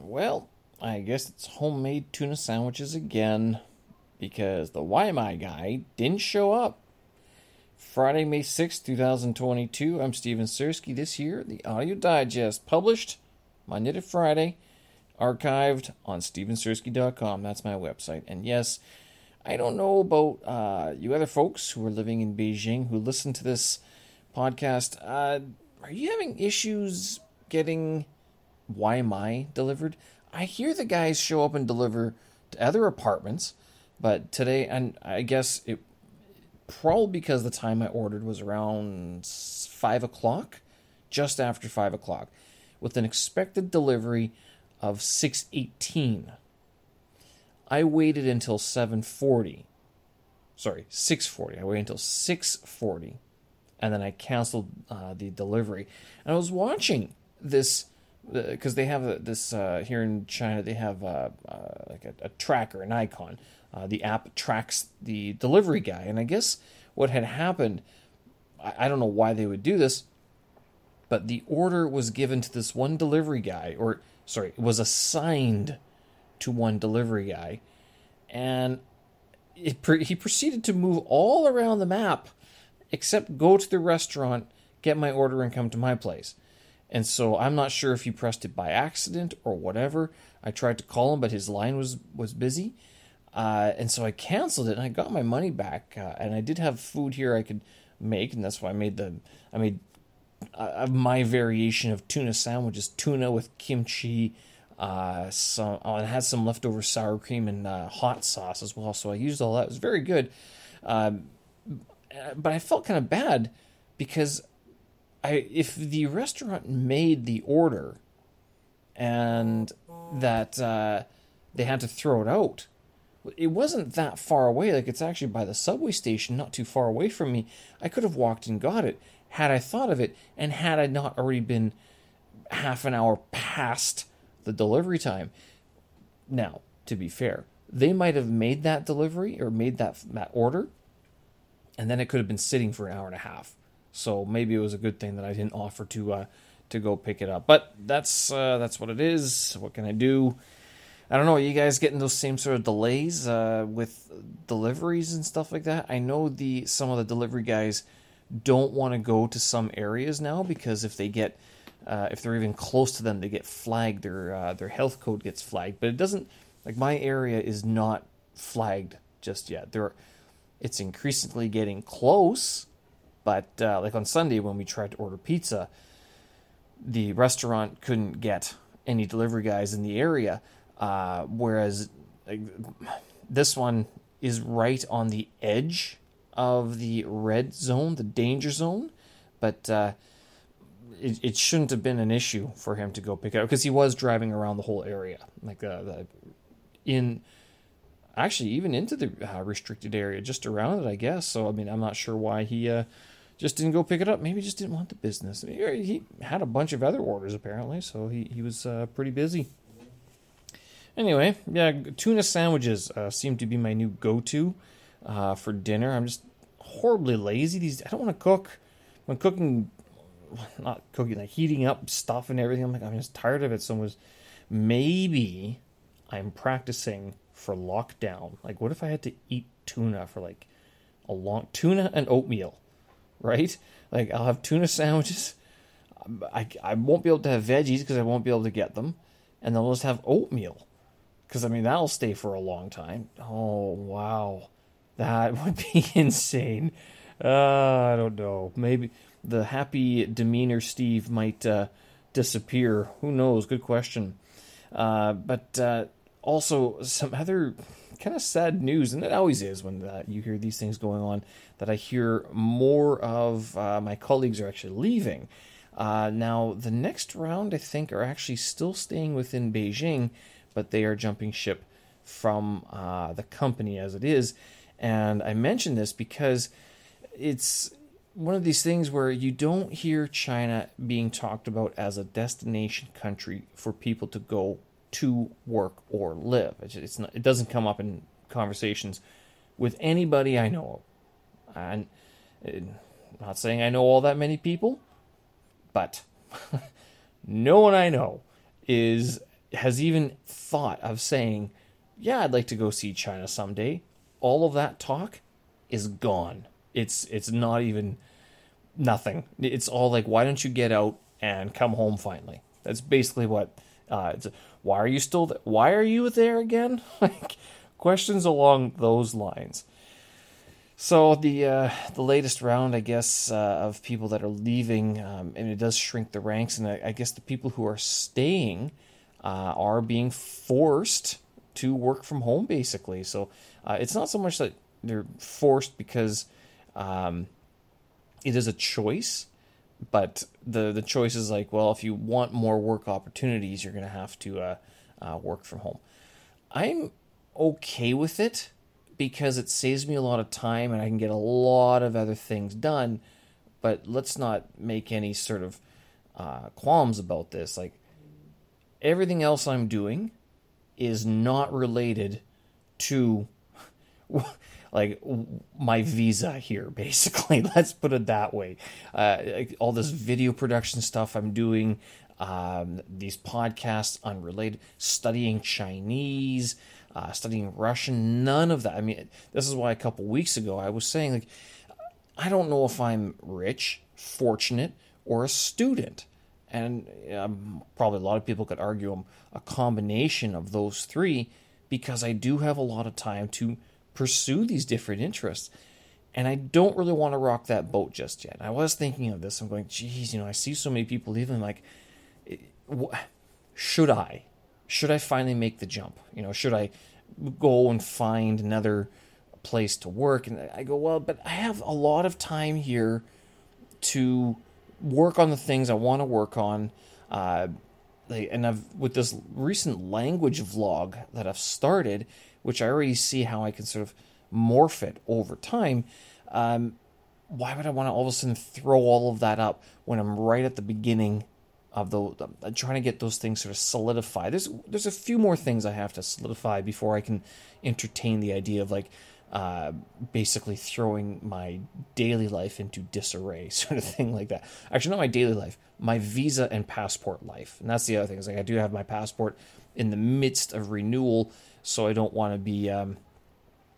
Well, I guess it's homemade tuna sandwiches again because the Waimai guy didn't show up. Friday, May 6, 2022. I'm Steven Sersky. This year, the audio digest published Monday to Friday, archived on stevensersky.com. That's my website. And yes, I don't know about uh, you other folks who are living in Beijing who listen to this podcast. Uh, are you having issues getting Waimai delivered? I hear the guys show up and deliver to other apartments, but today, and I guess it probably because the time I ordered was around five o'clock, just after five o'clock, with an expected delivery of six eighteen. I waited until seven forty. Sorry, six forty. I waited until six forty, and then I canceled uh, the delivery. And I was watching this because they have this uh, here in China. They have uh, uh, like a, a, tracker, an icon. Uh, the app tracks the delivery guy, and I guess what had happened, I, I, don't know why they would do this, but the order was given to this one delivery guy, or sorry, it was assigned to one delivery guy, and it, he proceeded to move all around the map, except go to the restaurant, get my order, and come to my place. And so I'm not sure if he pressed it by accident or whatever. I tried to call him, but his line was was busy. Uh, and so I canceled it, and I got my money back. Uh, and I did have food here I could make, and that's why I made the I made uh, my variation of tuna sandwiches: tuna with kimchi. Uh, some oh, and had some leftover sour cream and uh, hot sauce as well. So I used all that. It was very good. Um, but I felt kind of bad because I if the restaurant made the order and that uh, they had to throw it out, it wasn't that far away. Like it's actually by the subway station, not too far away from me. I could have walked and got it had I thought of it, and had I not already been half an hour past the delivery time. Now, to be fair, they might have made that delivery or made that that order, and then it could have been sitting for an hour and a half. So maybe it was a good thing that I didn't offer to uh, to go pick it up. But that's uh, that's what it is. What can I do? I don't know. Are you guys getting those same sort of delays uh, with deliveries and stuff like that? I know the some of the delivery guys don't want to go to some areas now because if they get uh, if they're even close to them, they get flagged. Their uh, their health code gets flagged. But it doesn't like my area is not flagged just yet. There, it's increasingly getting close but uh, like on Sunday when we tried to order pizza, the restaurant couldn't get any delivery guys in the area. Uh, whereas like, this one is right on the edge of the red zone, the danger zone. But uh, it, it shouldn't have been an issue for him to go pick up because he was driving around the whole area, like uh, the in actually even into the uh, restricted area, just around it, I guess. So I mean, I'm not sure why he uh, just didn't go pick it up. Maybe just didn't want the business. He had a bunch of other orders apparently, so he he was uh, pretty busy. Anyway, yeah, tuna sandwiches uh, seem to be my new go-to uh, for dinner. I'm just horribly lazy. These I don't want to cook. When cooking, not cooking, like heating up stuff and everything. I'm like I'm just tired of it. So was maybe I'm practicing for lockdown. Like, what if I had to eat tuna for like a long tuna and oatmeal? Right? Like I'll have tuna sandwiches. I, I won't be able to have veggies because I won't be able to get them, and then I'll just have oatmeal because I mean that'll stay for a long time. Oh wow, that would be insane. Uh, I don't know. Maybe the happy demeanor Steve might uh, disappear. Who knows? Good question. Uh, but uh, also some other kind of sad news, and it always is when uh, you hear these things going on, that I hear more of uh, my colleagues are actually leaving. Uh, now, the next round, I think, are actually still staying within Beijing, but they are jumping ship from uh, the company as it is. And I mention this because it's one of these things where you don't hear China being talked about as a destination country for people to go to work or live. It's, not, it doesn't come up in conversations with anybody I know. And I'm uh, not saying I know all that many people, but no one I know is has even thought of saying, "Yeah, I'd like to go see China someday." All of that talk is gone. It's it's not even nothing. It's all like, "Why don't you get out and come home finally?" That's basically what. Uh, it's, why are you still? Th- why are you there again? like questions along those lines. So the uh, the latest round, I guess, uh, of people that are leaving, um, and it does shrink the ranks, and I, I guess the people who are staying uh, are being forced to work from home, basically. So uh, it's not so much that they're forced because um, it is a choice, but the the choice is like, well, if you want more work opportunities, you're going to have to uh, uh, work from home. I'm okay with it because it saves me a lot of time and I can get a lot of other things done. But let's not make any sort of uh, qualms about this. Like everything else I'm doing is not related to like my visa here basically let's put it that way uh, all this video production stuff i'm doing um, these podcasts unrelated studying chinese uh, studying Russian, none of that. I mean, this is why a couple weeks ago I was saying, like, I don't know if I'm rich, fortunate, or a student. And um, probably a lot of people could argue I'm a combination of those three because I do have a lot of time to pursue these different interests. And I don't really want to rock that boat just yet. I was thinking of this. I'm going, geez, you know, I see so many people leaving. Like, should I? should I finally make the jump? You know, should I go and find another place to work? And I go, well, but I have a lot of time here to work on the things I want to work on. Uh, and I've with this recent language vlog that I've started, which I already see how I can sort of morph it over time. Um, why would I want to all of a sudden throw all of that up when I'm right at the beginning of the trying to get those things sort of solidified. There's there's a few more things I have to solidify before I can entertain the idea of like uh, basically throwing my daily life into disarray, sort of thing like that. Actually, not my daily life, my visa and passport life, and that's the other thing. Is like I do have my passport in the midst of renewal, so I don't want to be. Um,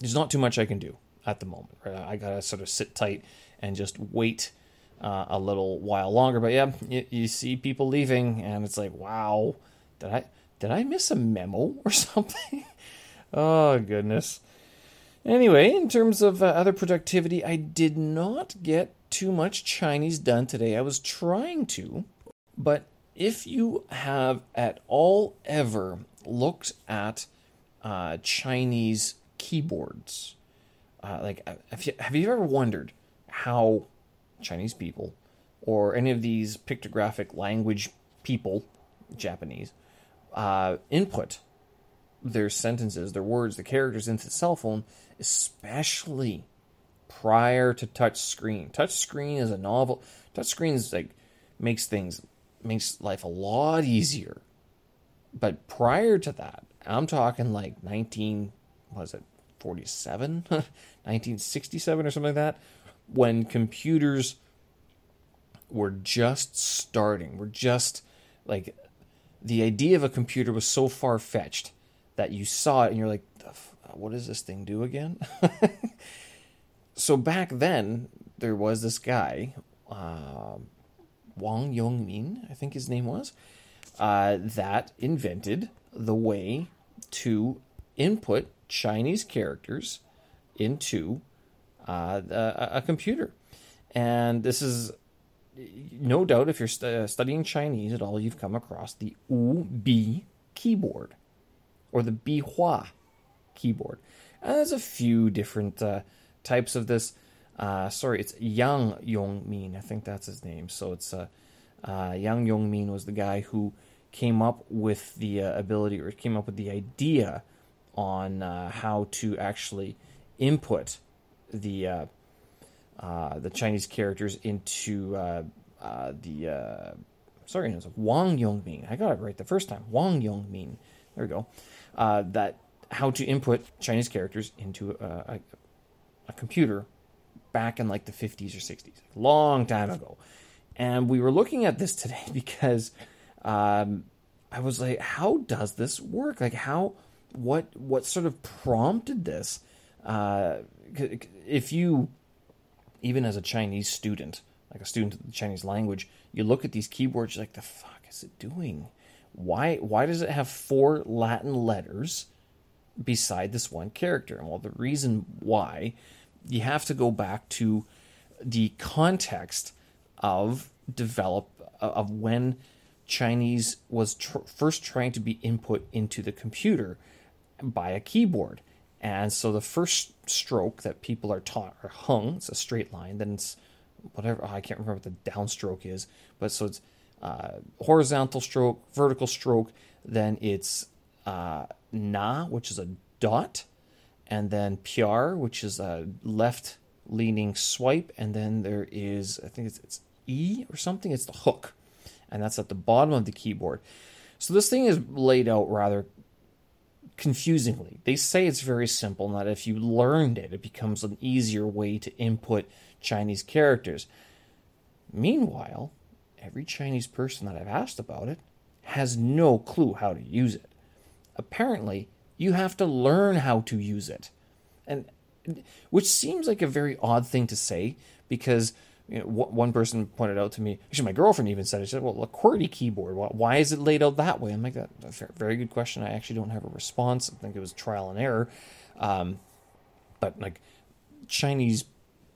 there's not too much I can do at the moment. Right, I gotta sort of sit tight and just wait uh, a little while longer. But yeah, you, you, see people leaving, and it's like, wow, did I did I miss a memo or something? oh goodness. Anyway, in terms of uh, other productivity, I did not get too much Chinese done today. I was trying to, but if you have at all ever looked at uh, Chinese keyboards, uh, like have you, have you ever wondered how Chinese people, or any of these pictographic language people, Japanese, uh, input their sentences, their words, the characters into the cell phone, especially prior to touch screen. Touch screen is a novel. Touch screen is like makes things makes life a lot easier. But prior to that, I'm talking like 19 was it 47, 1967 or something like that when computers were just starting, were just like the idea of a computer was so far fetched that you saw it and you're like, what does this thing do again? so back then, there was this guy, uh, Wang Yongmin, I think his name was, uh, that invented the way to input Chinese characters into uh, a, a, computer. And this is no doubt if you're st- studying Chinese at all, you've come across the Wubi keyboard or the Bihua keyboard. And there's a few different uh, types of this. Uh, sorry, it's Yang Yongmin. I think that's his name. So it's uh, uh, Yang Yongmin was the guy who came up with the uh, ability or came up with the idea on uh, how to actually input the uh, uh, the Chinese characters into the sorry, it was Wang Yongmin. I got it right the first time. Wang Yongmin. There we go. Uh, that how to input Chinese characters into a, a, computer back in like the 50s or 60s, long time ago. And we were looking at this today because um, I was like, how does this work? Like, how, what, what sort of prompted this? Uh, if you, even as a Chinese student, like a student of the Chinese language, you look at these keyboards, like, the fuck is it doing? Why, why does it have four Latin letters beside this one character? And well, the reason why you have to go back to the context of develop of when Chinese was tr- first trying to be input into the computer by a keyboard. And so the first stroke that people are taught are hung, it's a straight line, then it's whatever, oh, I can't remember what the downstroke is, but so it's uh, horizontal stroke, vertical stroke, then it's uh, na, which is a dot, and then piar, which is a left leaning swipe, and then there is, I think it's, it's E or something, it's the hook and that's at the bottom of the keyboard. So this thing is laid out rather confusingly. They say it's very simple, and that if you learned it, it becomes an easier way to input Chinese characters. Meanwhile, every Chinese person that I've asked about it has no clue how to use it. Apparently, you have to learn how to use it. And which seems like a very odd thing to say because you know, one person pointed out to me, actually, my girlfriend even said, she said, well, a QWERTY keyboard, why is it laid out that way? I'm like, that's a very good question. I actually don't have a response. I think it was trial and error. Um, but like Chinese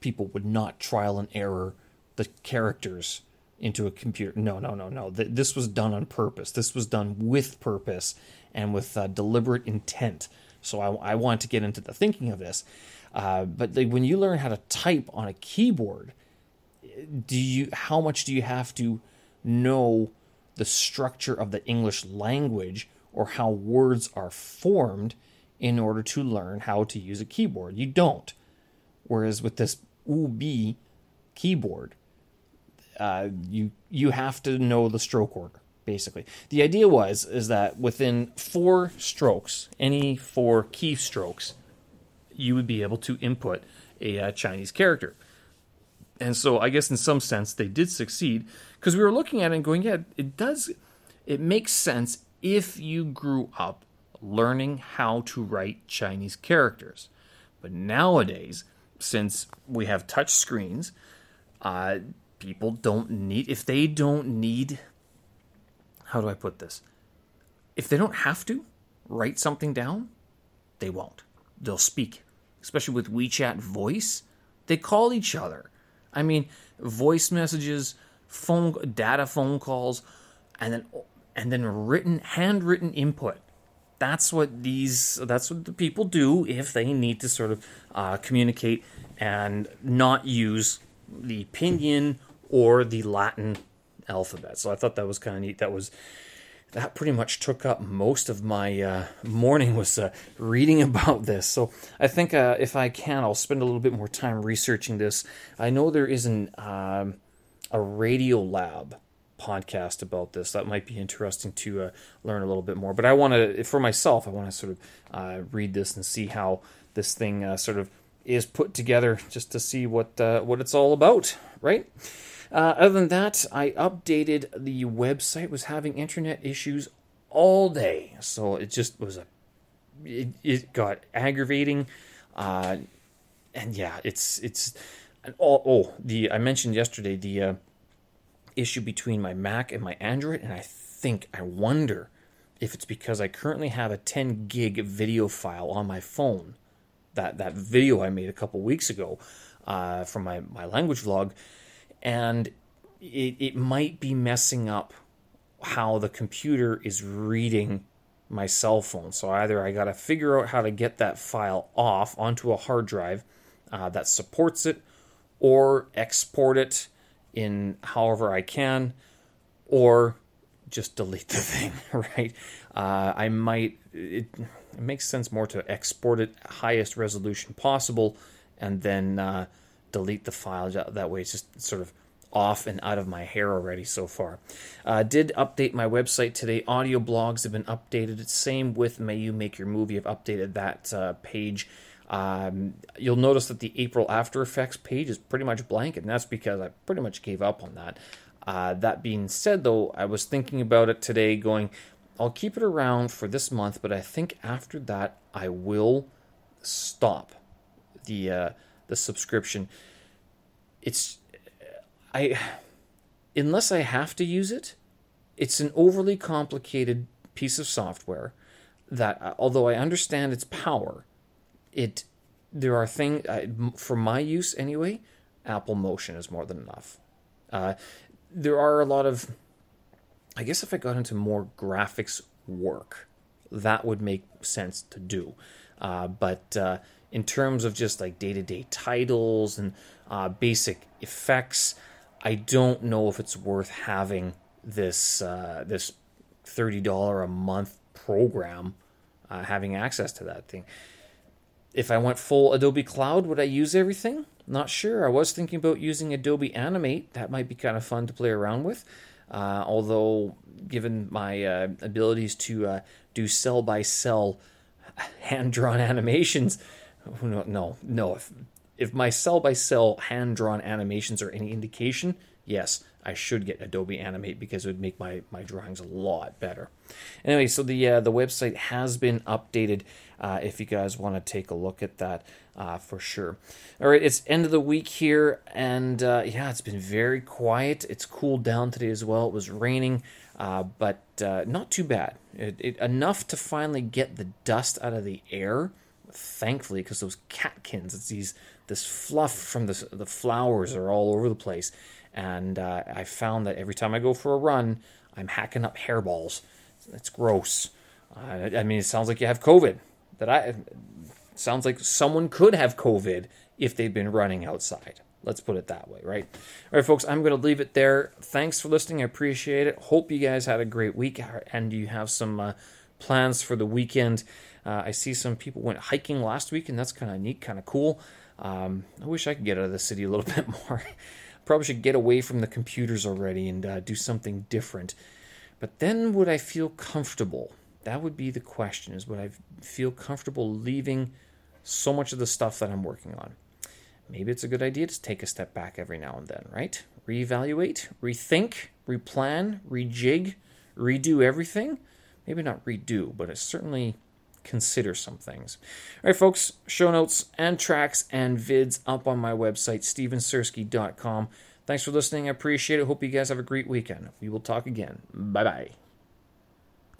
people would not trial and error the characters into a computer. No, no, no, no. This was done on purpose. This was done with purpose and with uh, deliberate intent. So I, I, want to get into the thinking of this. Uh, but like, when you learn how to type on a keyboard, do you how much do you have to know the structure of the English language or how words are formed in order to learn how to use a keyboard? You don't. Whereas with this Wubi keyboard, uh, you you have to know the stroke order basically. The idea was is that within four strokes, any four keystrokes, you would be able to input a uh, Chinese character. And so I guess in some sense they did succeed because we were looking at it and going, yeah, it does, it makes sense if you grew up learning how to write Chinese characters. But nowadays, since we have touch screens, uh, people don't need, if they don't need, how do I put this? If they don't have to write something down, they won't. They'll speak, especially with WeChat voice. They call each other I mean, voice messages, phone data phone calls, and then and then written handwritten input. That's what these. That's what the people do if they need to sort of uh, communicate and not use the pinyin or the Latin alphabet. So I thought that was kind of neat. That was that pretty much took up most of my uh, morning was uh, reading about this. So I think uh, if I can, I'll spend a little bit more time researching this. I know there is an um, a Radiolab podcast about this that might be interesting to uh, learn a little bit more. But I want to, for myself, I want to sort of uh, read this and see how this thing uh, sort of is put together, just to see what what it's all about, right? Uh, other than that, I updated the website. Was having internet issues all day, so it just was a. It, it got aggravating, uh, and yeah, it's it's. Oh, oh, the I mentioned yesterday the uh, issue between my Mac and my Android, and I think I wonder if it's because I currently have a 10 gig video file on my phone. That that video I made a couple weeks ago uh, from my my language vlog and it, it might be messing up how the computer is reading my cell phone. So either I got to figure out how to get that file off onto a hard drive uh, that supports it, or export it in however I can, or just delete the thing. Right? Uh, I might. It, it, makes sense more to export it highest resolution possible, and then. Uh, delete the file. That way, it's just sort of off and out of my hair already so far. Uh, did update my website today. Audio blogs have been updated. Same with May You Make Your Movie. I've updated that uh, page. Um, you'll notice that the April After Effects page is pretty much blank, and that's because I pretty much gave up on that. Uh, that being said, though, I was thinking about it today, going, I'll keep it around for this month, but I think after that I will stop the uh, the subscription. It's I unless I have to use it, it's an overly complicated piece of software that although I understand its power, it there are things for my use anyway. Apple Motion is more than enough. Uh, there are a lot of, I guess, if I got into more graphics work, that would make sense to do. Uh, but uh, in terms of just like day to day titles and uh, basic effects, I don't know if it's worth having this uh, this thirty dollar a month program, uh, having access to that thing. If I went full Adobe Cloud, would I use everything? Not sure. I was thinking about using Adobe Animate. That might be kind of fun to play around with. Uh, although, given my uh, abilities to uh, do cell by cell hand drawn animations, no, no, no. If, if my cell by cell hand drawn animations are any indication, yes, I should get Adobe Animate because it would make my, my drawings a lot better. Anyway, so the uh, the website has been updated. Uh, if you guys want to take a look at that, uh, for sure. All right, it's end of the week here, and uh, yeah, it's been very quiet. It's cooled down today as well. It was raining, uh, but uh, not too bad. It, it, enough to finally get the dust out of the air. Thankfully, because those catkins, it's these this fluff from the the flowers are all over the place and uh, I found that every time I go for a run, I'm hacking up hairballs. It's gross. Uh, I mean, it sounds like you have COVID. That I sounds like someone could have COVID if they've been running outside. Let's put it that way, right? All right, folks, I'm going to leave it there. Thanks for listening. I appreciate it. Hope you guys had a great week and you have some uh, plans for the weekend. Uh, I see some people went hiking last week, and that's kind of neat, kind of cool. Um, I wish I could get out of the city a little bit more probably should get away from the computers already and uh, do something different. But then would I feel comfortable? That would be the question is would I feel comfortable leaving so much of the stuff that I'm working on? Maybe it's a good idea to take a step back every now and then, right? Reevaluate, rethink, replan, rejig, redo everything. Maybe not redo, but it's certainly consider some things. All right, folks, show notes and tracks and vids up on my website, stevensersky.com. Thanks for listening. I appreciate it. Hope you guys have a great weekend. We will talk again. Bye bye.